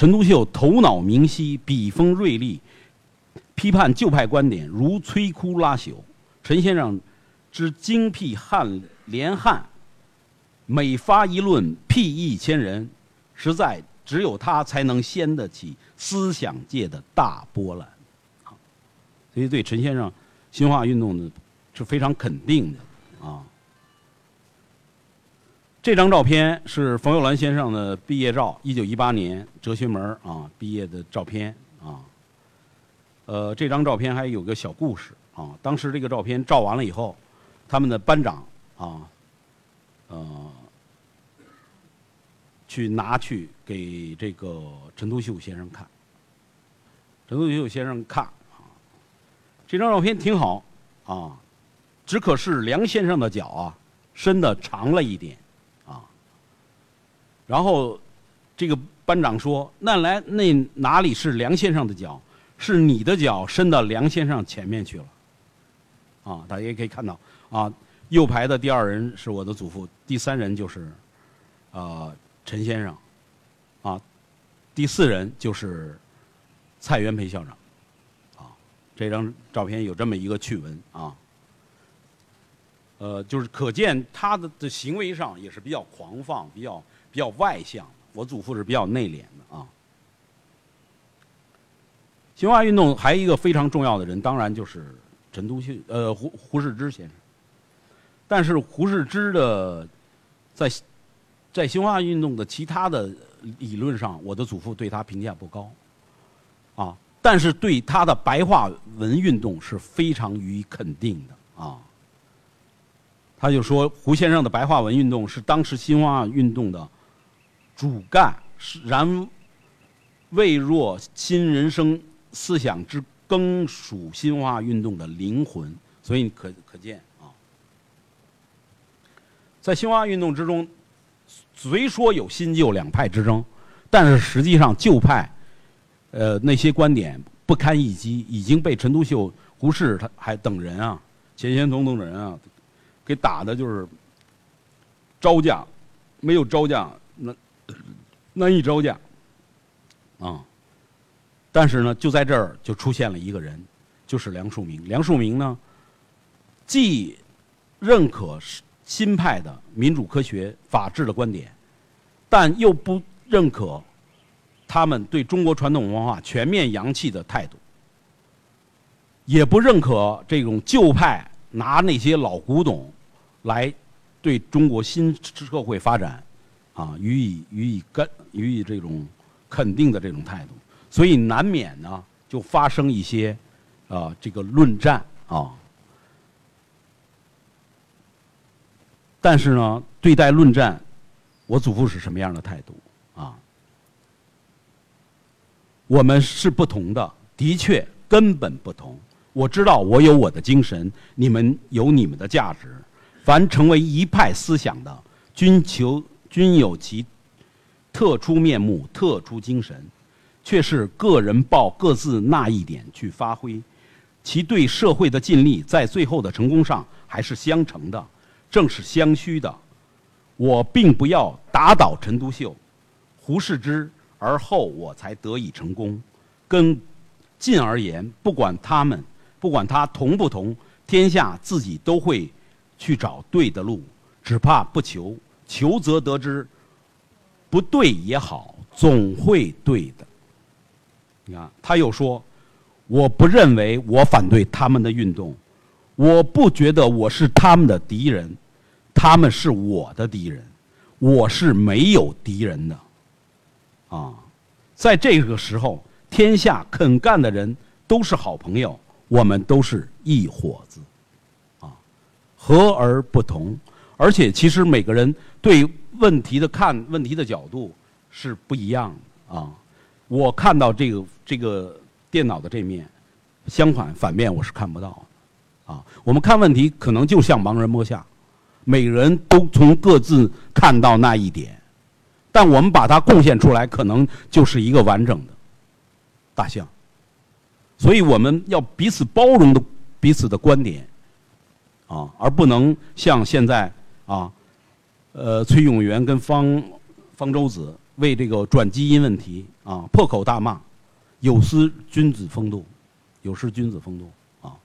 陈独秀头脑明晰，笔锋锐利，批判旧派观点如摧枯拉朽。陈先生之精辟汉连汉，每发一论，辟一千人，实在只有他才能掀得起思想界的大波澜。所以对陈先生新文化运动呢是非常肯定的啊。这张照片是冯友兰先生的毕业照，一九一八年哲学门啊毕业的照片啊。呃，这张照片还有个小故事啊。当时这个照片照完了以后，他们的班长啊，呃，去拿去给这个陈独秀先生看。陈独秀先生看啊，这张照片挺好啊，只可是梁先生的脚啊伸的长了一点。然后，这个班长说：“那来，那哪里是梁先生的脚？是你的脚伸到梁先生前面去了。”啊，大家也可以看到，啊，右排的第二人是我的祖父，第三人就是，呃，陈先生，啊，第四人就是蔡元培校长，啊，这张照片有这么一个趣闻啊，呃，就是可见他的的行为上也是比较狂放，比较。比较外向，我祖父是比较内敛的啊。新文化运动还有一个非常重要的人，当然就是陈独秀，呃，胡胡适之先生。但是胡适之的在在新文化运动的其他的理论上，我的祖父对他评价不高啊。但是对他的白话文运动是非常予以肯定的啊。他就说，胡先生的白话文运动是当时新文化运动的。主干然，未若新人生思想之更属新文化运动的灵魂，所以可可见啊，在新文化运动之中，虽说有新旧两派之争，但是实际上旧派，呃那些观点不堪一击，已经被陈独秀、胡适他还等人啊，钱玄同等人啊，给打的就是招架，没有招架。难以招架，啊！但是呢，就在这儿就出现了一个人，就是梁漱溟。梁漱溟呢，既认可新派的民主科学、法治的观点，但又不认可他们对中国传统文化全面扬弃的态度，也不认可这种旧派拿那些老古董来对中国新社会发展。啊，予以予以跟予以这种肯定的这种态度，所以难免呢就发生一些啊这个论战啊。但是呢，对待论战，我祖父是什么样的态度啊？我们是不同的，的确根本不同。我知道我有我的精神，你们有你们的价值。凡成为一派思想的，均求。均有其特殊面目、特殊精神，却是个人抱各自那一点去发挥，其对社会的尽力，在最后的成功上还是相成的，正是相虚的。我并不要打倒陈独秀、胡适之，而后我才得以成功。跟进而言，不管他们，不管他同不同，天下自己都会去找对的路，只怕不求。求则得之，不对也好，总会对的。你看，他又说：“我不认为我反对他们的运动，我不觉得我是他们的敌人，他们是我的敌人，我是没有敌人的。”啊，在这个时候，天下肯干的人都是好朋友，我们都是一伙子，啊，和而不同。而且，其实每个人对问题的看问题的角度是不一样的啊。我看到这个这个电脑的这面，相反反面我是看不到啊。我们看问题可能就像盲人摸象，每人都从各自看到那一点，但我们把它贡献出来，可能就是一个完整的大象。所以我们要彼此包容的彼此的观点啊，而不能像现在。啊，呃，崔永元跟方方舟子为这个转基因问题啊破口大骂，有失君子风度，有失君子风度啊！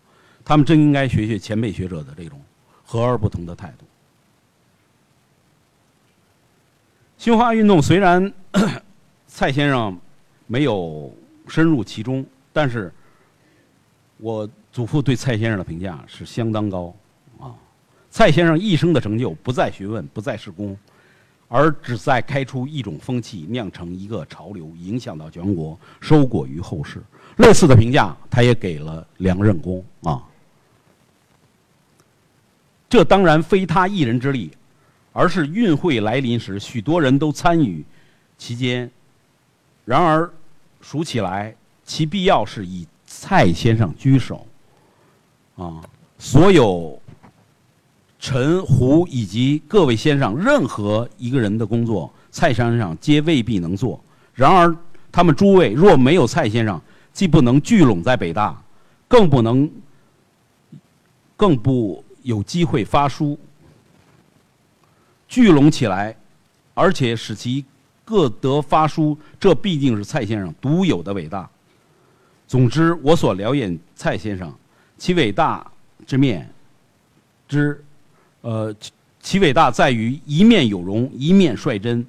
他们真应该学学前辈学者的这种和而不同的态度。新文化运动虽然 蔡先生没有深入其中，但是我祖父对蔡先生的评价是相当高！蔡先生一生的成就不在学问，不在事功。而只在开出一种风气，酿成一个潮流，影响到全国，收果于后世。类似的评价，他也给了梁任公啊。这当然非他一人之力，而是运会来临时，许多人都参与其间。然而，数起来，其必要是以蔡先生居首啊。所有。陈胡以及各位先生，任何一个人的工作，蔡先生皆未必能做。然而，他们诸位若没有蔡先生，既不能聚拢在北大，更不能，更不有机会发书。聚拢起来，而且使其各得发书，这必定是蔡先生独有的伟大。总之，我所了解蔡先生，其伟大之面之。呃，其其伟大在于一面有容，一面率真。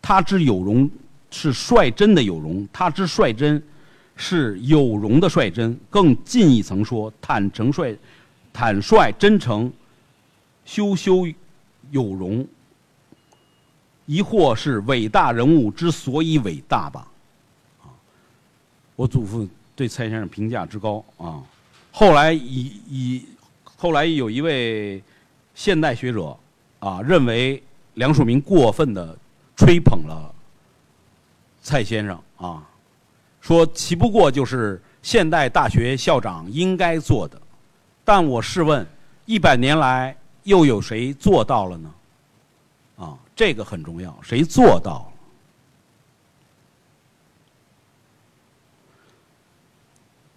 他之有容是率真的有容，他之率真是有容的率真。更进一层说，坦诚率、坦率真诚、修修有容，亦或是伟大人物之所以伟大吧？啊，我祖父对蔡先生评价之高啊。后来以以后来有一位。现代学者啊，认为梁漱溟过分的吹捧了蔡先生啊，说其不过就是现代大学校长应该做的。但我试问，一百年来又有谁做到了呢？啊，这个很重要，谁做到了？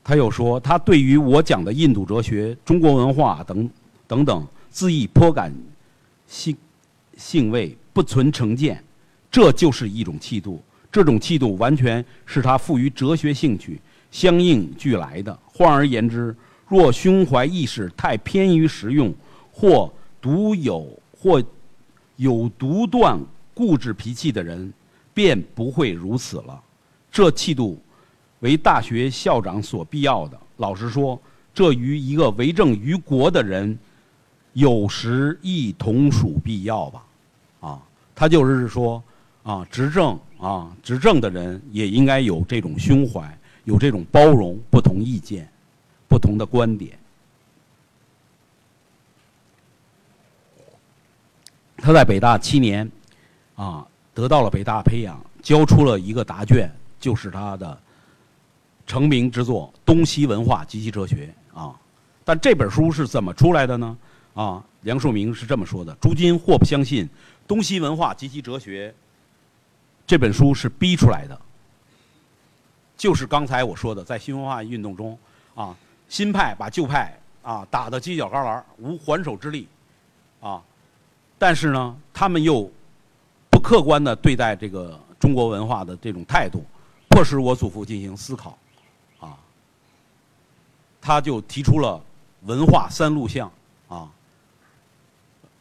他又说，他对于我讲的印度哲学、中国文化等等等。恣意颇感兴兴味，不存成见，这就是一种气度。这种气度完全是他赋予哲学兴趣相应俱来的。换而言之，若胸怀意识太偏于实用，或独有或有独断固执脾气的人，便不会如此了。这气度为大学校长所必要的。老实说，这与一个为政于国的人。有时亦同属必要吧，啊，他就是说，啊，执政啊，执政的人也应该有这种胸怀，有这种包容不同意见、不同的观点。他在北大七年，啊，得到了北大培养，交出了一个答卷，就是他的成名之作《东西文化及其哲学》啊。但这本书是怎么出来的呢？啊，梁漱溟是这么说的：“诸君或不相信，《东西文化及其哲学》这本书是逼出来的，就是刚才我说的，在新文化运动中，啊，新派把旧派啊打得犄角旮旯，无还手之力，啊，但是呢，他们又不客观的对待这个中国文化的这种态度，迫使我祖父进行思考，啊，他就提出了文化三路向，啊。”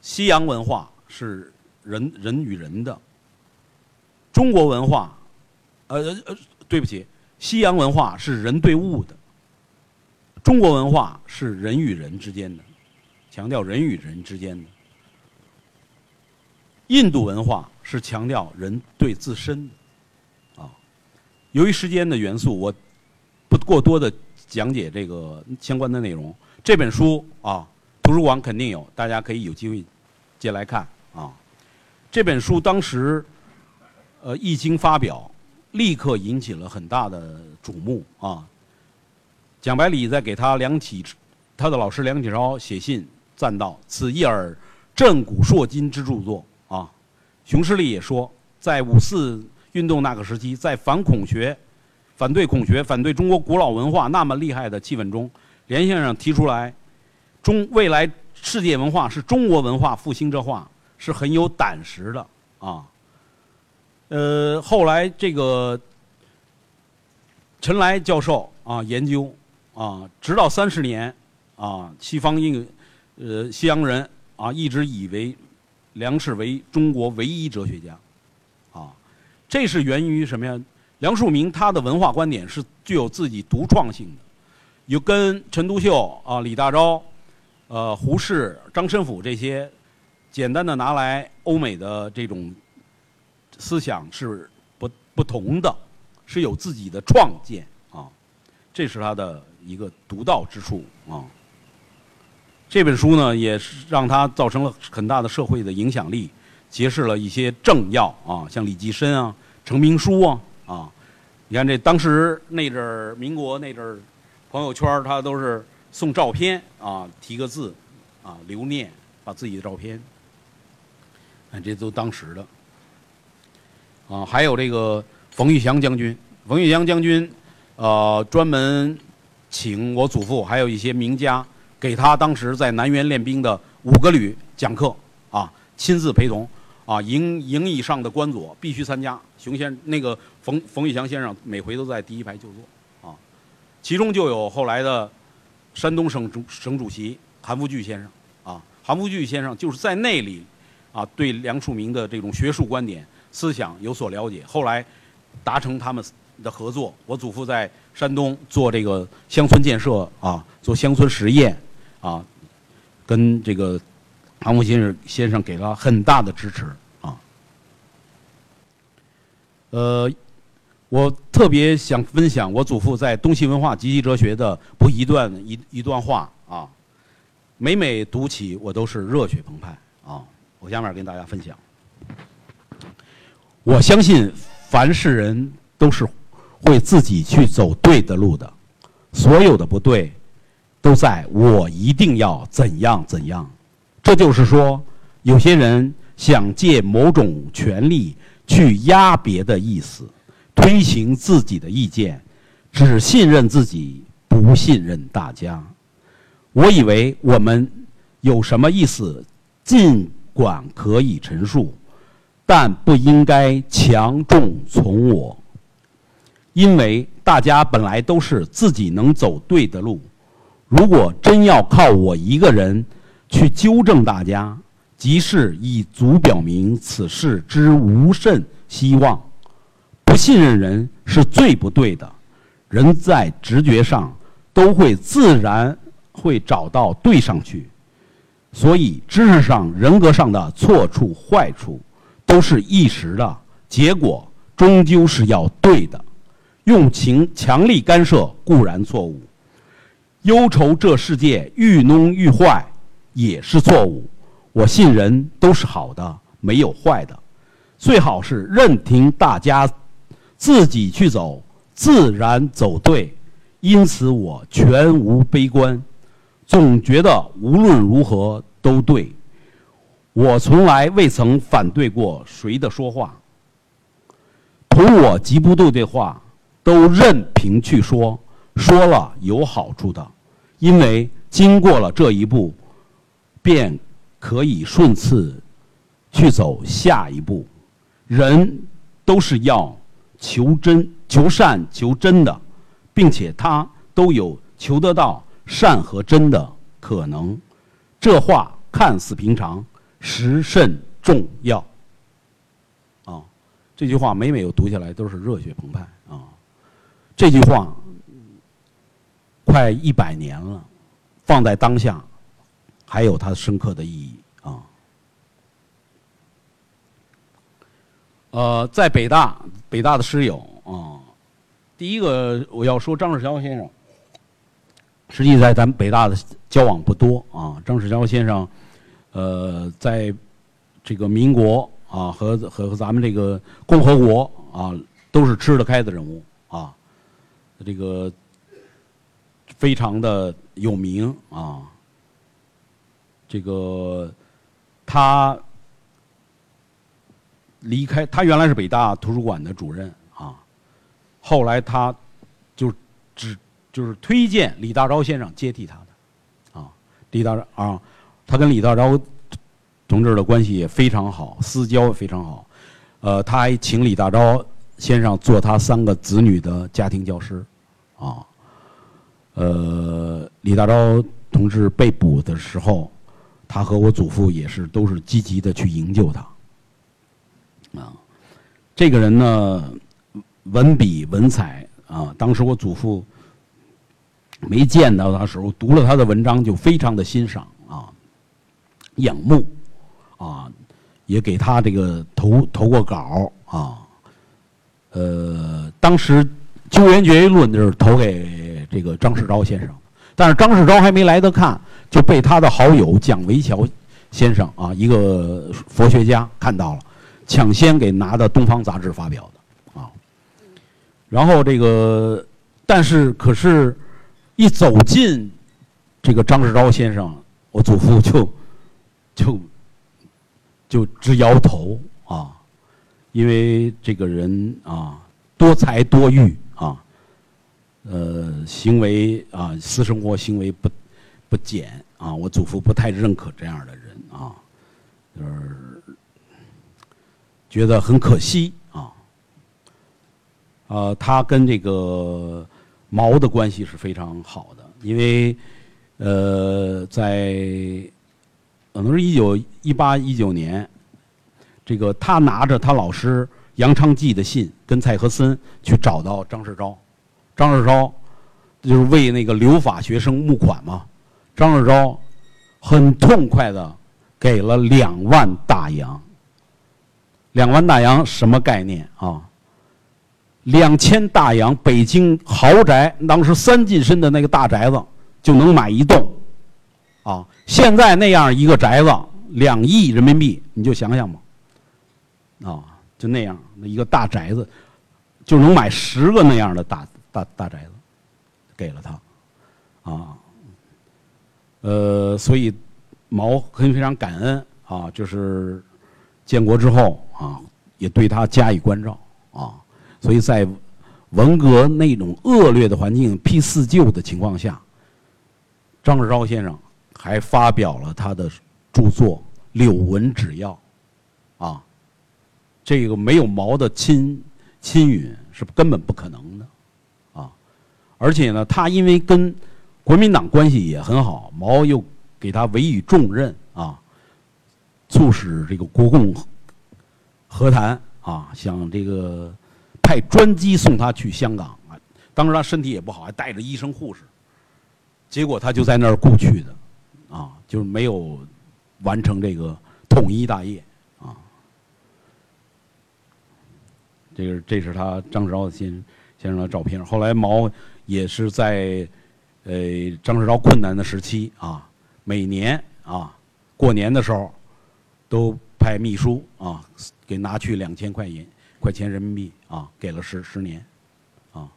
西洋文化是人人与人的，中国文化，呃呃，对不起，西洋文化是人对物的，中国文化是人与人之间的，强调人与人之间的。印度文化是强调人对自身的，啊，由于时间的元素，我不过多的讲解这个相关的内容。这本书啊，图书馆肯定有，大家可以有机会。接来看啊，这本书当时，呃，一经发表，立刻引起了很大的瞩目啊。蒋百里在给他梁启，他的老师梁启超写信赞道：“此一耳震古烁今之著作啊。”熊十力也说，在五四运动那个时期，在反孔学、反对孔学、反对中国古老文化那么厉害的气氛中，连先生提出来，中未来。世界文化是中国文化复兴这话，是很有胆识的啊。呃，后来这个陈来教授啊研究啊，直到三十年啊，西方英呃西洋人啊一直以为梁氏为中国唯一哲学家啊，这是源于什么呀？梁漱溟他的文化观点是具有自己独创性的，有跟陈独秀啊、李大钊、呃胡适、张申府这些简单的拿来欧美的这种思想是不不同的，是有自己的创建啊，这是他的一个独到之处啊。这本书呢，也是让他造成了很大的社会的影响力，揭示了一些政要啊，像李济深啊、程明书啊。啊，你看这当时那阵儿，民国那阵儿，朋友圈他都是送照片啊，提个字，啊，留念，把自己的照片，看这都当时的。啊，还有这个冯玉祥将军，冯玉祥将军，呃，专门请我祖父还有一些名家给他当时在南园练兵的五个旅讲课，啊，亲自陪同。啊，营营以上的官佐必须参加。熊先那个冯冯玉祥先生每回都在第一排就坐，啊，其中就有后来的山东省主省主席韩复榘先生，啊，韩复榘先生就是在那里，啊，对梁漱溟的这种学术观点、思想有所了解，后来达成他们的合作。我祖父在山东做这个乡村建设，啊，做乡村实验，啊，跟这个。韩复先生先生给了很大的支持啊。呃，我特别想分享我祖父在《东西文化及其哲学》的不一段一一段话啊，每每读起我都是热血澎湃啊。我下面跟大家分享。我相信凡是人都是会自己去走对的路的，所有的不对都在我一定要怎样怎样。这就是说，有些人想借某种权利去压别的意思，推行自己的意见，只信任自己，不信任大家。我以为我们有什么意思，尽管可以陈述，但不应该强重从我，因为大家本来都是自己能走对的路。如果真要靠我一个人，去纠正大家，即是以足表明此事之无甚希望。不信任人是最不对的，人在直觉上都会自然会找到对上去。所以知识上、人格上的错处、坏处，都是一时的，结果终究是要对的。用情强力干涉固然错误，忧愁这世界愈弄愈坏。也是错误。我信人都是好的，没有坏的。最好是任凭大家自己去走，自然走对。因此我全无悲观，总觉得无论如何都对。我从来未曾反对过谁的说话，同我极不对的话，都任凭去说，说了有好处的，因为经过了这一步。便可以顺次去走下一步。人都是要求真、求善、求真的，并且他都有求得到善和真的可能。这话看似平常，实甚重要。啊，这句话每每我读下来都是热血澎湃啊。这句话快一百年了，放在当下。还有它深刻的意义啊！呃，在北大，北大的师友啊，第一个我要说张世桥先生。实际在咱们北大的交往不多啊，张世桥先生，呃，在这个民国啊和和和咱们这个共和国啊，都是吃得开的人物啊，这个非常的有名啊。这个他离开，他原来是北大图书馆的主任啊，后来他就只就是推荐李大钊先生接替他的啊，李大钊啊，他跟李大钊同志的关系也非常好，私交非常好，呃，他还请李大钊先生做他三个子女的家庭教师，啊，呃，李大钊同志被捕的时候，他和我祖父也是都是积极的去营救他，啊，这个人呢，文笔文采啊，当时我祖父没见到他的时候，读了他的文章就非常的欣赏啊，仰慕，啊。也给他这个投投过稿啊，呃，当时《救援决议论》就是投给这个张世钊先生，但是张世钊还没来得看，就被他的好友蒋维桥先生啊，一个佛学家看到了，抢先给拿到《东方》杂志发表的啊。然后这个，但是可是，一走近这个张世钊先生，我祖父就 就。就直摇头啊，因为这个人啊多才多艺啊，呃，行为啊私生活行为不不检啊，我祖父不太认可这样的人啊，就是觉得很可惜啊。呃，他跟这个毛的关系是非常好的，因为呃在。可能是一九一八一九年，这个他拿着他老师杨昌济的信，跟蔡和森去找到张世钊，张世钊就是为那个留法学生募款嘛。张世钊很痛快的给了两万大洋。两万大洋什么概念啊？两千大洋，北京豪宅，当时三进深的那个大宅子就能买一栋。啊，现在那样一个宅子，两亿人民币，你就想想吧。啊，就那样那一个大宅子，就能买十个那样的大大大宅子，给了他，啊，呃，所以毛很非常感恩啊，就是建国之后啊，也对他加以关照啊，所以在文革那种恶劣的环境批四旧的情况下，张世钊先生。还发表了他的著作《柳文指要》，啊，这个没有毛的亲亲允是根本不可能的，啊，而且呢，他因为跟国民党关系也很好，毛又给他委以重任啊，促使这个国共和谈啊，想这个派专机送他去香港啊，当时他身体也不好，还带着医生护士，结果他就在那儿故去的。啊，就是没有完成这个统一大业啊。这个这是他张世钊先先生的照片。后来毛也是在呃张世钊困难的时期啊，每年啊过年的时候都派秘书啊给拿去两千块银块钱人民币啊，给了十十年啊。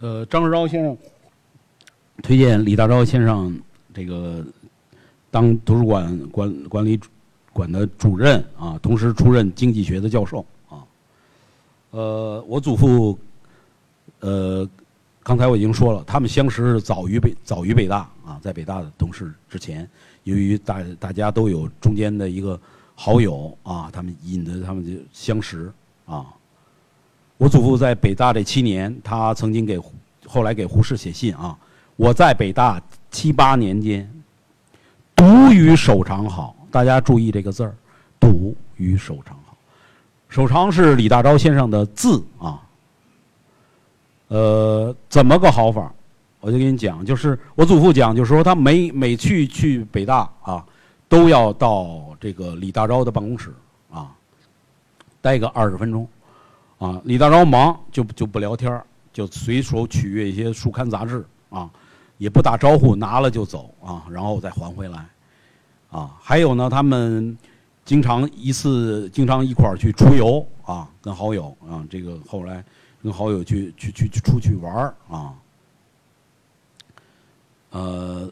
呃，张世钊先生。推荐李大钊先生这个当图书馆管管理馆的主任啊，同时出任经济学的教授啊。呃，我祖父呃，刚才我已经说了，他们相识早于北早于北大啊，在北大的同事之前，由于大大家都有中间的一个好友啊，他们引得他们就相识啊。我祖父在北大这七年，他曾经给后来给胡适写信啊。我在北大七八年间，读与手长好。大家注意这个字儿，读与手长好。手长是李大钊先生的字啊。呃，怎么个好法？我就跟你讲，就是我祖父讲，就是说他每每去去北大啊，都要到这个李大钊的办公室啊，待个二十分钟啊。李大钊忙就就不聊天就随手取阅一些书刊杂志啊。也不打招呼，拿了就走啊，然后再还回来，啊，还有呢，他们经常一次经常一块儿去出游啊，跟好友啊，这个后来跟好友去去去去出去玩儿啊，呃，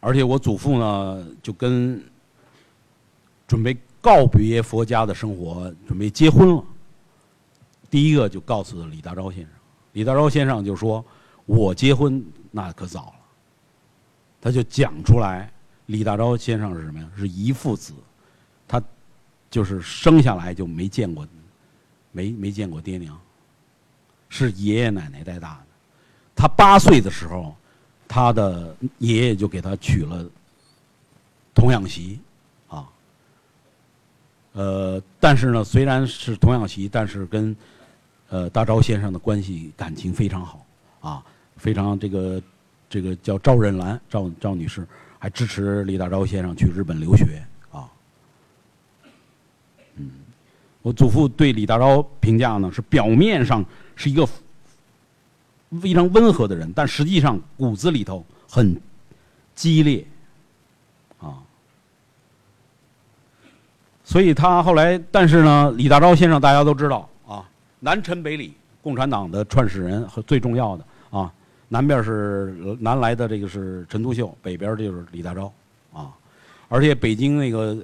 而且我祖父呢就跟准备告别佛家的生活，准备结婚了，第一个就告诉了李大钊先生，李大钊先生就说。我结婚那可早了，他就讲出来，李大钊先生是什么呀？是一父子，他就是生下来就没见过，没没见过爹娘，是爷爷奶奶带大的。他八岁的时候，他的爷爷就给他娶了童养媳，啊，呃，但是呢，虽然是童养媳，但是跟呃大钊先生的关系感情非常好，啊，非常这个这个叫赵任兰赵赵女士还支持李大钊先生去日本留学，啊，嗯，我祖父对李大钊评价呢是表面上是一个。非常温和的人，但实际上骨子里头很激烈，啊，所以他后来，但是呢，李大钊先生大家都知道啊，南陈北李，共产党的创始人和最重要的啊，南边是南来的这个是陈独秀，北边就是李大钊啊，而且北京那个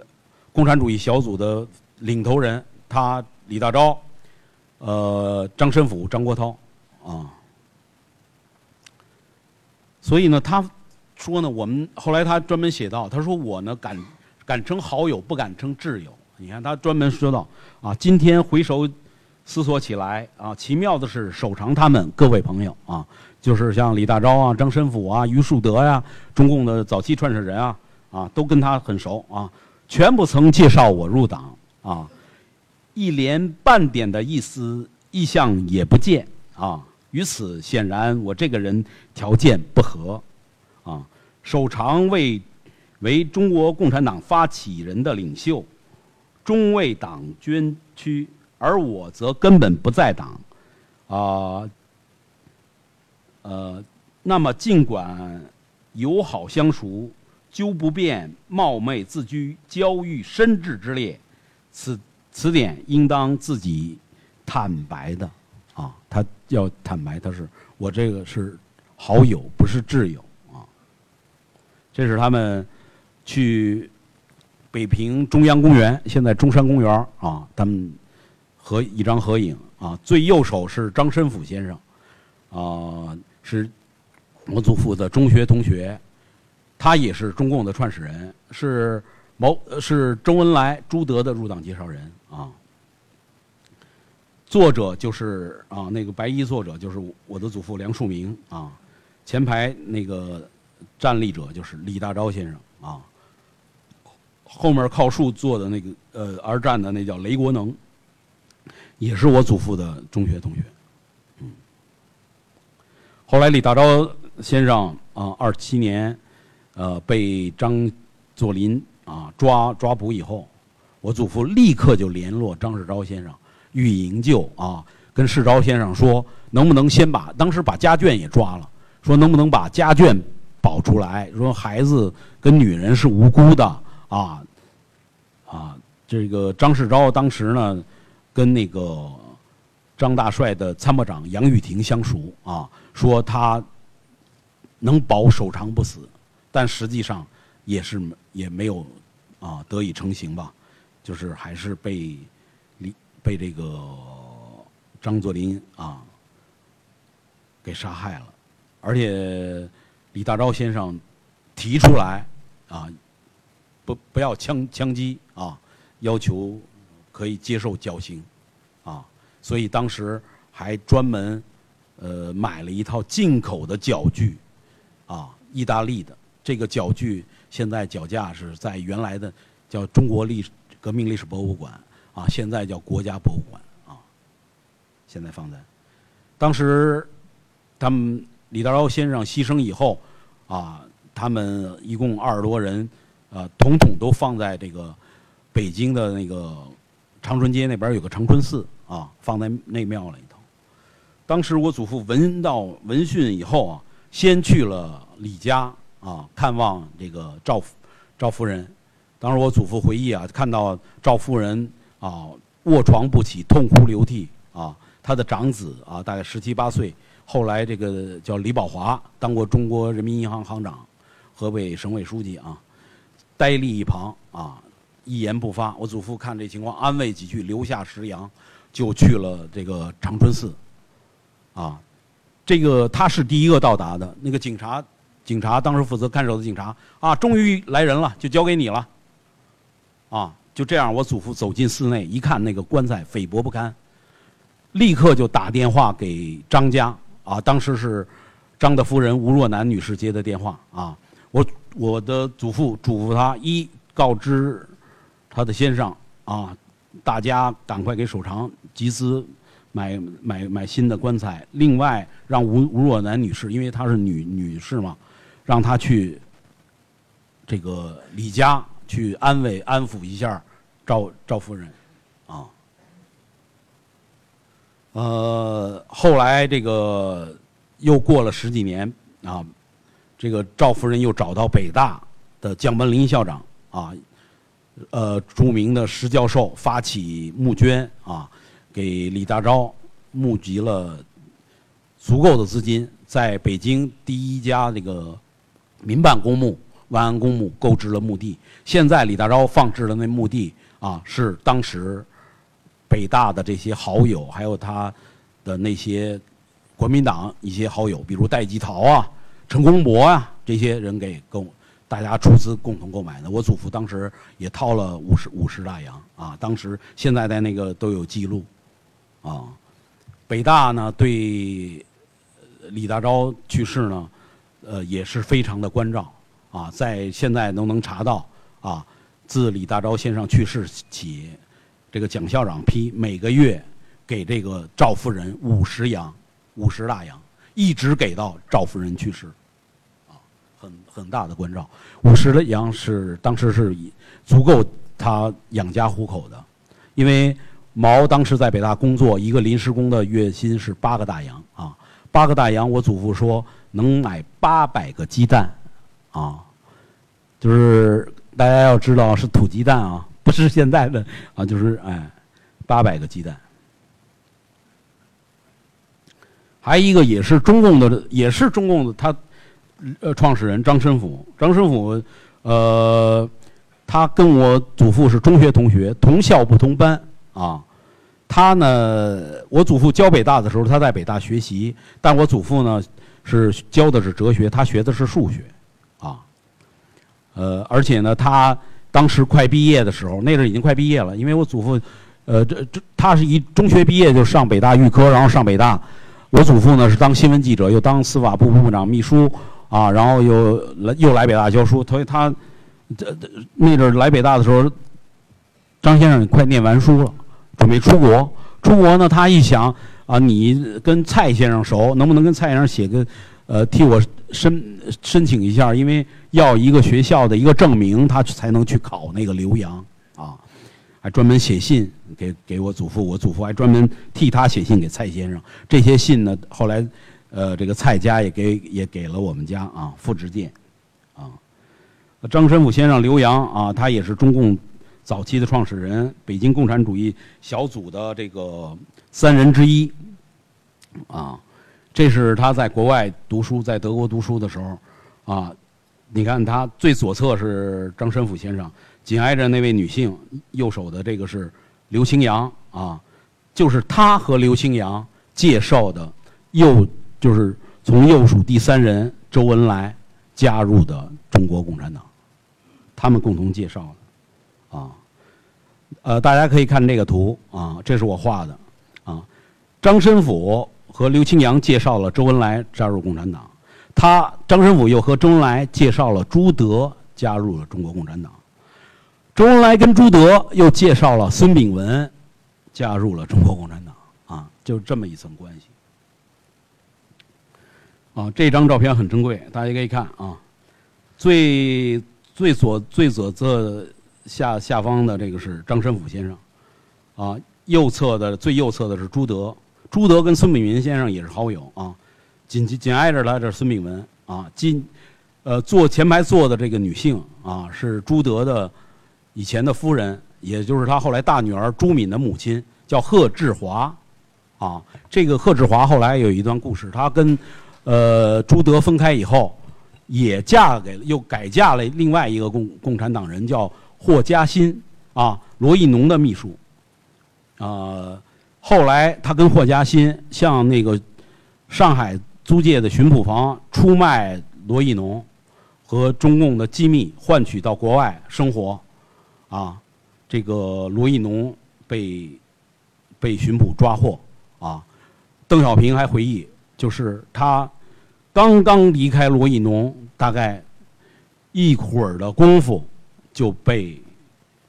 共产主义小组的领头人，他李大钊，呃，张申府、张国焘啊。所以呢，他说呢，我们后来他专门写到，他说我呢敢敢称好友，不敢称挚友。你看他专门说到啊，今天回首思索起来啊，奇妙的是，手长他们各位朋友啊，就是像李大钊啊、张申府啊、于树德呀，中共的早期创始人啊啊，都跟他很熟啊，全部曾介绍我入党啊，一连半点的意思意向也不见啊。于此显然，我这个人条件不合，啊，首长为为中国共产党发起人的领袖，中为党捐躯，而我则根本不在党，啊，呃，那么尽管友好相熟，究不便冒昧自居交遇深挚之列，此此点应当自己坦白的。啊，他要坦白，他是我这个是好友，不是挚友啊。这是他们去北平中央公园，现在中山公园啊，他们合一张合影啊。最右手是张申府先生，啊，是我祖父的中学同学，他也是中共的创始人，是毛是周恩来、朱德的入党介绍人啊。作者就是啊，那个白衣作者就是我的祖父梁漱溟啊，前排那个站立者就是李大钊先生啊，后面靠树坐的那个呃而站的那叫雷国能，也是我祖父的中学同学，嗯，后来李大钊先生啊，二七年呃被张作霖啊抓抓捕以后，我祖父立刻就联络张世钊先生。欲营救啊，跟世钊先生说，能不能先把当时把家眷也抓了，说能不能把家眷保出来？说孩子跟女人是无辜的啊啊！这个张世钊当时呢，跟那个张大帅的参谋长杨玉婷相熟啊，说他能保守长不死，但实际上也是也没有啊得以成行吧，就是还是被。被这个张作霖啊给杀害了，而且李大钊先生提出来啊，不不要枪枪击啊，要求可以接受绞刑啊，所以当时还专门呃买了一套进口的绞具啊，意大利的这个绞具现在脚架是在原来的叫中国历史革命历史博物馆。啊，现在叫国家博物馆啊。现在放在，当时他们李大钊先生牺牲以后，啊，他们一共二十多人，啊，统统都放在这个北京的那个长春街那边有个长春寺啊，放在那庙里头。当时我祖父闻到闻讯以后啊，先去了李家啊，看望这个赵赵夫人。当时我祖父回忆啊，看到赵夫人。啊，卧床不起，痛哭流涕啊！他的长子啊，大概十七八岁，后来这个叫李宝华，当过中国人民银行行长，河北省委书记啊，呆立一旁啊，一言不发。我祖父看这情况，安慰几句，留下石羊，就去了这个长春寺。啊，这个他是第一个到达的。那个警察，警察当时负责看守的警察啊，终于来人了，就交给你了。啊。就这样，我祖父走进寺内，一看那个棺材菲薄不堪，立刻就打电话给张家啊，当时是张的夫人吴若楠女士接的电话啊。我我的祖父嘱咐他一告知他的先生啊，大家赶快给守常集资买买买新的棺材。另外让吴吴若楠女士，因为她是女女士嘛，让她去这个李家去安慰安抚一下赵赵夫人啊。呃，后来这个又过了十几年啊。这个赵夫人又找到北大的姜文林校长啊，呃，著名的石教授发起募捐啊，给李大钊募集了足够的资金，在北京第一家这个民办公墓万安公墓购置了墓地。现在李大钊放置的那墓地啊，是当时北大的这些好友，还有他的那些国民党一些好友，比如戴季陶啊。陈公博啊，这些人给共大家出资共同购买的。我祖父当时也掏了五十五十大洋啊，当时现在在那个都有记录啊。北大呢对李大钊去世呢，呃也是非常的关照啊，在现在都能查到啊，自李大钊先生去世起，这个蒋校长批每个月给这个赵夫人五十洋，五十大洋，一直给到赵夫人去世。啊很很大的关照，五十的洋是当时是足够他养家糊口的，因为毛当时在北大工作，一个临时工的月薪是八个大洋。啊，八个大洋，我祖父说能买八百个鸡蛋，啊，就是大家要知道是土鸡蛋啊，不是现在的啊，就是哎，八百个鸡蛋，还一个也是中共的，也是中共的他。呃，创始人张申府，张申府，呃，他跟我祖父是中学同学，同校不同班啊。他呢，我祖父教北大的时候，他在北大学习，但我祖父呢是教的是哲学，他学的是数学，啊，呃，而且呢，他当时快毕业的时候，那阵已经快毕业了，因为我祖父，呃，这这他是一中学毕业就上北大预科，然后上北大，我祖父呢是当新闻记者，又当司法部部长秘书。啊，然后又来又来北大教书，所以他这这那阵儿来北大的时候，张先生快念完书了，准备出国。出国呢，他一想啊，你跟蔡先生熟，能不能跟蔡先生写个呃，替我申申请一下？因为要一个学校的一个证明，他才能去考那个留洋啊。还专门写信给给我祖父，我祖父还专门替他写信给蔡先生。这些信呢，后来。呃，这个蔡家也给也给了我们家啊，复制件，啊，张申府先生刘洋啊，他也是中共早期的创始人，北京共产主义小组的这个三人之一，啊，这是他在国外读书，在德国读书的时候，啊，你看他最左侧是张申府先生，紧挨着那位女性，右手的这个是刘清扬啊，就是他和刘清扬介绍的右。就是从右属第三人周恩来加入的中国共产党，他们共同介绍的，啊，呃，大家可以看这个图啊，这是我画的，啊，张申府和刘清扬介绍了周恩来加入共产党，他张申府又和周恩来介绍了朱德加入了中国共产党，周恩来跟朱德又介绍了孙炳文加入了中国共产党，啊，就这么一层关系。啊，这张照片很珍贵，大家可以看啊。最最左最左侧下下方的这个是张申府先生，啊，右侧的最右侧的是朱德，朱德跟孙炳文先生也是好友啊。紧紧紧挨着来这孙炳文啊。今呃坐前排坐的这个女性啊是朱德的以前的夫人，也就是他后来大女儿朱敏的母亲，叫贺志华啊。这个贺志华后来有一段故事，他跟呃，朱德分开以后，也嫁给，又改嫁了另外一个共共产党人，叫霍嘉欣啊，罗亦农的秘书。啊，后来他跟霍嘉欣向那个上海租界的巡捕房出卖罗亦农和中共的机密，换取到国外生活，啊，这个罗亦农被被巡捕抓获啊。邓小平还回忆，就是他刚刚离开罗亦农，大概一会儿的功夫就被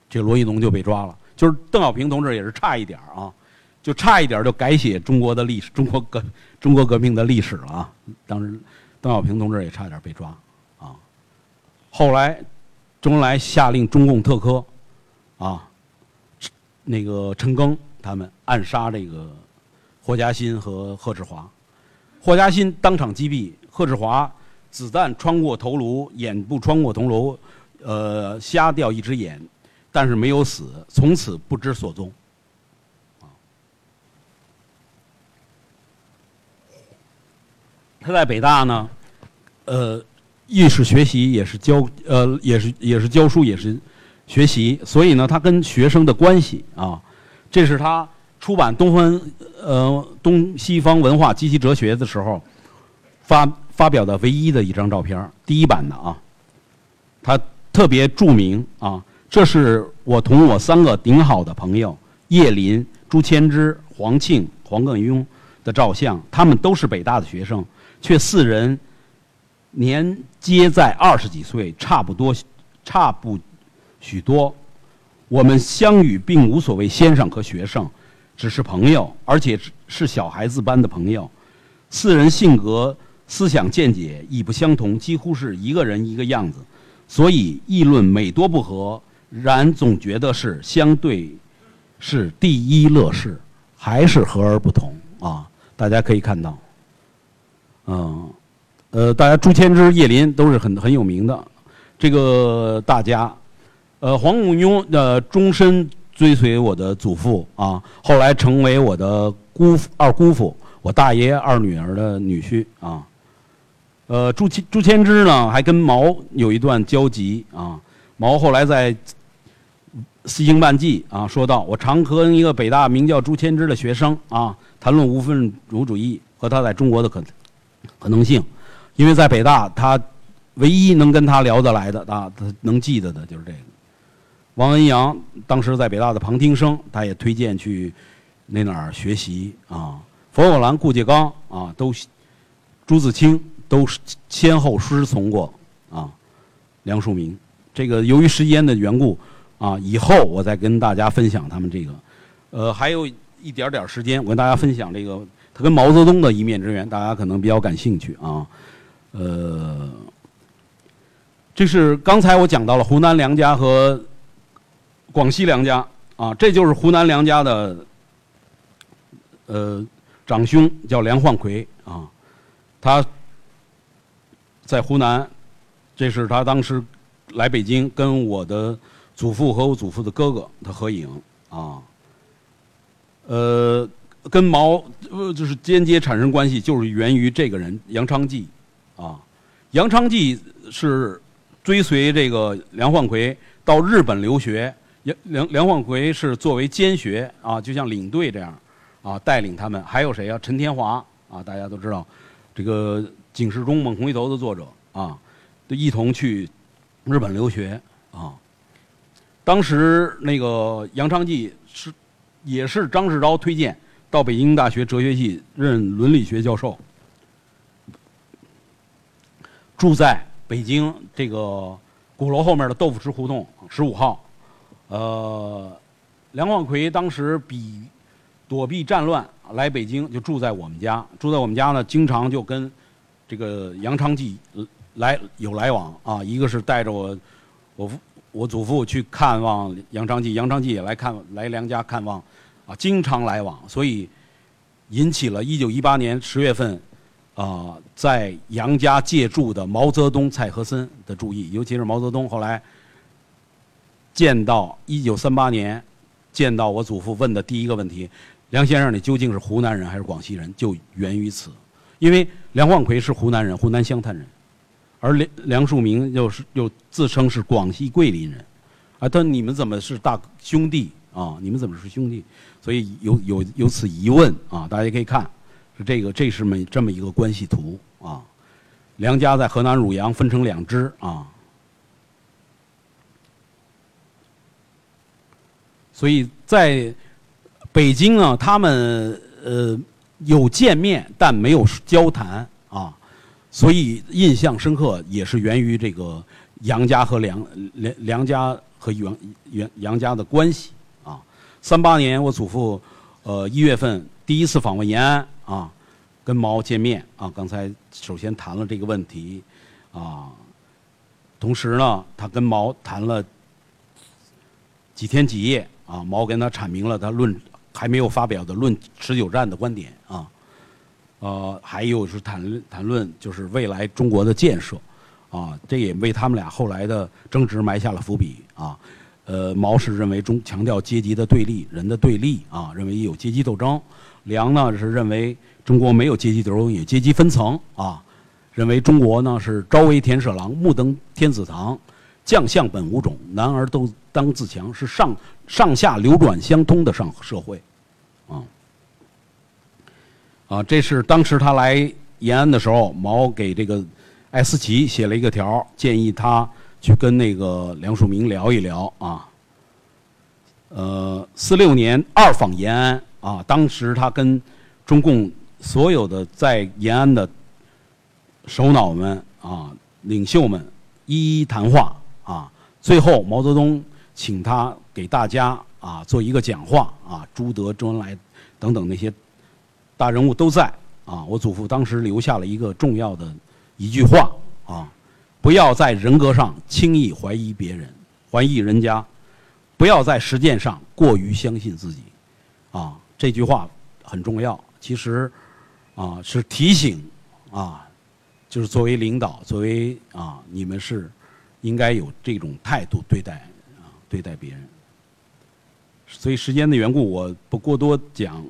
这罗亦农就被抓了。就是邓小平同志也是差一点啊，就差一点就改写中国的历史，中国革中国革命的历史了啊。当时邓小平同志也差点被抓啊。后来周恩来下令中共特科啊，那个陈赓他们暗杀这个霍家新和贺志华，霍家新当场击毙，贺志华子弹穿过头颅，眼部穿过头颅，呃，瞎掉一只眼。但是没有死，从此不知所踪。他在北大呢，呃，亦是学习，也是教，呃，也是也是教书，也是学习。所以呢，他跟学生的关系啊，这是他出版《东方呃东西方文化及其哲学》的时候发发表的唯一的一张照片，第一版的啊。他特别著名啊。这是我同我三个顶好的朋友叶林、朱谦之、黄庆、黄更庸的照相，他们都是北大的学生，却四人年皆在二十几岁，差不多，差不许多。我们相遇并无所谓先生和学生，只是朋友，而且是小孩子般的朋友。四人性格、思想见解亦不相同，几乎是一个人一个样子，所以议论每多不合。然总觉得是相对是第一乐事，还是和而不同啊？大家可以看到，嗯，呃，大家朱谦之、叶林都是很很有名的这个大家。呃，黄永庸的终身追随我的祖父啊，后来成为我的姑父、二姑父，我大爷二女儿的女婿啊。呃，朱谦朱谦之呢，还跟毛有一段交集啊。毛后来在。西行半记啊，说到我常和一个北大名叫朱谦之的学生啊谈论无分主主义和他在中国的可可能性，因为在北大他唯一能跟他聊得来的啊，他能记得的就是这个。王恩阳当时在北大的旁听生，他也推荐去那哪儿学习啊。冯友兰、顾颉刚啊，都朱自清都先后师从过啊。梁漱溟，这个由于时间的缘故。啊，以后我再跟大家分享他们这个，呃，还有一点点时间，我跟大家分享这个他跟毛泽东的一面之缘，大家可能比较感兴趣啊。呃，这是刚才我讲到了湖南梁家和广西梁家啊，这就是湖南梁家的呃长兄叫梁焕奎啊，他在湖南，这是他当时来北京跟我的。祖父和我祖父的哥哥他合影啊，呃，跟毛呃就是间接产生关系，就是源于这个人杨昌济啊。杨昌济是追随这个梁焕奎到日本留学，杨梁梁焕奎是作为监学啊，就像领队这样啊，带领他们。还有谁啊？陈天华啊，大家都知道，这个《警世钟》《猛红一头》的作者啊，都一同去日本留学啊。当时那个杨昌济是，也是张世钊推荐到北京大学哲学系任伦理学教授，住在北京这个鼓楼后面的豆腐池胡同十五号。呃，梁广奎当时比躲避战乱来北京，就住在我们家。住在我们家呢，经常就跟这个杨昌济来有来往啊。一个是带着我，我父。我祖父去看望杨昌济，杨昌济也来看来梁家看望，啊，经常来往，所以引起了一九一八年十月份，啊，在杨家借住的毛泽东、蔡和森的注意，尤其是毛泽东后来见到一九三八年见到我祖父问的第一个问题：梁先生，你究竟是湖南人还是广西人？就源于此，因为梁焕奎是湖南人，湖南湘潭人。而梁梁漱溟又是又自称是广西桂林人，啊，他你们怎么是大兄弟啊？你们怎么是兄弟？所以有有有此疑问啊，大家可以看，是这个这是么这么一个关系图啊。梁家在河南汝阳分成两支啊。所以在北京呢，他们呃有见面，但没有交谈啊，所以印象深刻也是源于这个杨家和梁梁梁家和杨杨杨家的关系。三八年，我祖父呃一月份第一次访问延安啊，跟毛见面啊。刚才首先谈了这个问题啊，同时呢，他跟毛谈了几天几夜啊，毛跟他阐明了他论。还没有发表的论持久战的观点啊，呃，还有是谈谈论就是未来中国的建设，啊，这也为他们俩后来的争执埋下了伏笔啊。呃，毛是认为中强调阶级的对立，人的对立啊，认为有阶级斗争；梁呢是认为中国没有阶级斗争，有阶级分层啊，认为中国呢是朝为田舍郎，暮登天子堂，将相本无种，男儿都当自强，是上。上下流转相通的上社会，啊，啊，这是当时他来延安的时候，毛给这个艾思奇写了一个条，建议他去跟那个梁漱溟聊一聊啊。呃，四六年二访延安啊，当时他跟中共所有的在延安的首脑们啊、领袖们一一谈话啊，最后毛泽东。请他给大家啊做一个讲话啊，朱德、周恩来等等那些大人物都在啊。我祖父当时留下了一个重要的一句话啊：不要在人格上轻易怀疑别人，怀疑人家；不要在实践上过于相信自己。啊，这句话很重要。其实啊，是提醒啊，就是作为领导，作为啊，你们是应该有这种态度对待。啊对待别人，所以时间的缘故，我不过多讲。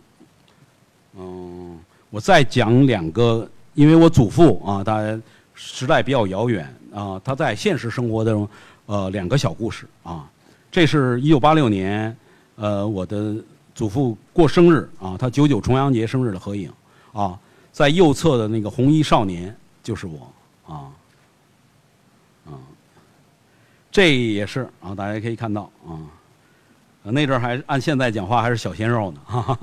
嗯，我再讲两个，因为我祖父啊，他时代比较遥远啊，他在现实生活中，呃，两个小故事啊。这是一九八六年，呃，我的祖父过生日啊，他九九重阳节生日的合影啊，在右侧的那个红衣少年就是我啊。这也是啊，大家可以看到啊，那阵儿还按现在讲话还是小鲜肉呢，哈哈。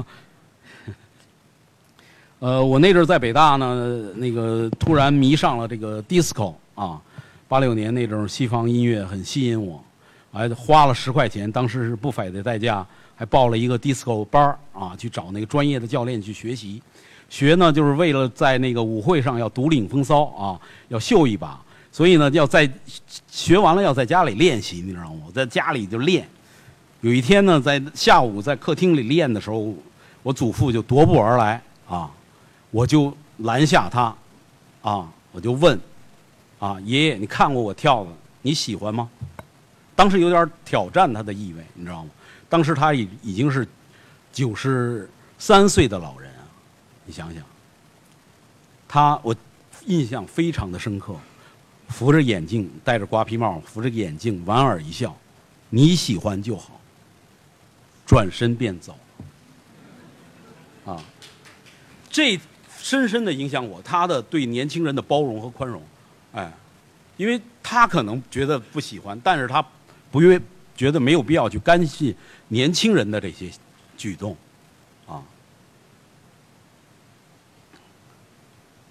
呃，我那阵儿在北大呢，那个突然迷上了这个 disco 啊，八六年那阵西方音乐很吸引我，还花了十块钱，当时是不菲的代价，还报了一个 disco 班儿啊，去找那个专业的教练去学习，学呢就是为了在那个舞会上要独领风骚啊，要秀一把。所以呢，要在学完了要在家里练习，你知道吗？我在家里就练。有一天呢，在下午在客厅里练的时候，我祖父就踱步而来啊，我就拦下他，啊，我就问，啊，爷爷，你看过我跳的，你喜欢吗？当时有点挑战他的意味，你知道吗？当时他已已经是九十三岁的老人啊，你想想，他我印象非常的深刻。扶着眼镜，戴着瓜皮帽，扶着眼镜，莞尔一笑：“你喜欢就好。”转身便走。啊，这深深的影响我，他的对年轻人的包容和宽容，哎，因为他可能觉得不喜欢，但是他不愿觉得没有必要去干系年轻人的这些举动，啊，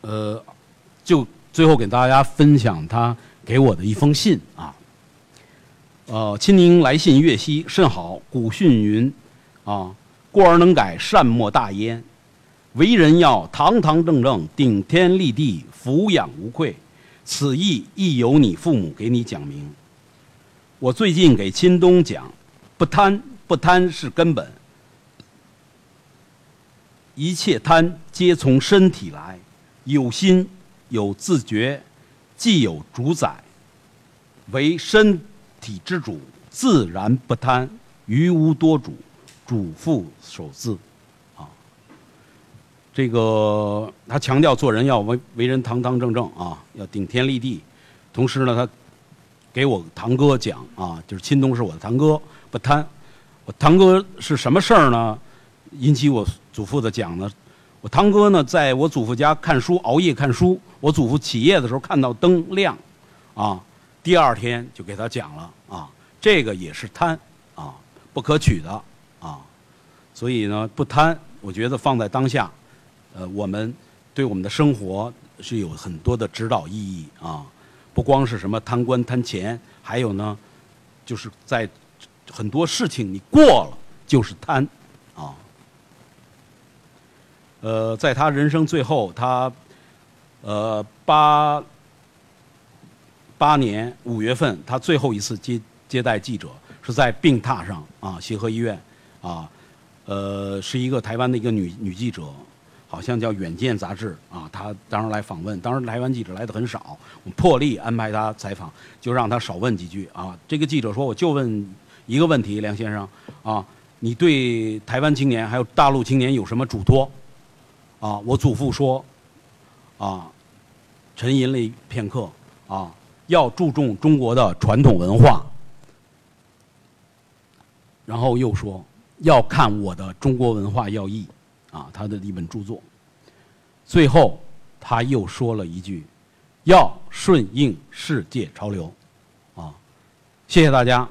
呃，就。最后给大家分享他给我的一封信啊，呃，亲宁来信阅悉甚好。古训云，啊，过而能改，善莫大焉。为人要堂堂正正，顶天立地，俯仰无愧。此意亦由你父母给你讲明。我最近给钦东讲，不贪不贪是根本，一切贪皆从身体来，有心。有自觉，既有主宰，为身体之主，自然不贪，于无多主，主父守自，这个他强调做人要为为人堂堂正正啊，要顶天立地，同时呢，他给我堂哥讲啊，就是钦东是我的堂哥，不贪，我堂哥是什么事儿呢？引起我祖父的讲呢？我堂哥呢，在我祖父家看书，熬夜看书。我祖父起夜的时候看到灯亮，啊，第二天就给他讲了啊，这个也是贪，啊，不可取的啊。所以呢，不贪，我觉得放在当下，呃，我们对我们的生活是有很多的指导意义啊。不光是什么贪官贪钱，还有呢，就是在很多事情你过了就是贪啊。呃，在他人生最后，他呃八八年五月份，他最后一次接接待记者是在病榻上啊，协和医院啊，呃，是一个台湾的一个女女记者，好像叫《远见》杂志啊，他当时来访问，当时台湾记者来的很少，我们破例安排他采访，就让他少问几句啊。这个记者说，我就问一个问题，梁先生啊，你对台湾青年还有大陆青年有什么嘱托？啊，我祖父说，啊，沉吟了一片刻，啊，要注重中国的传统文化，然后又说要看我的《中国文化要义》，啊，他的一本著作。最后他又说了一句，要顺应世界潮流，啊，谢谢大家。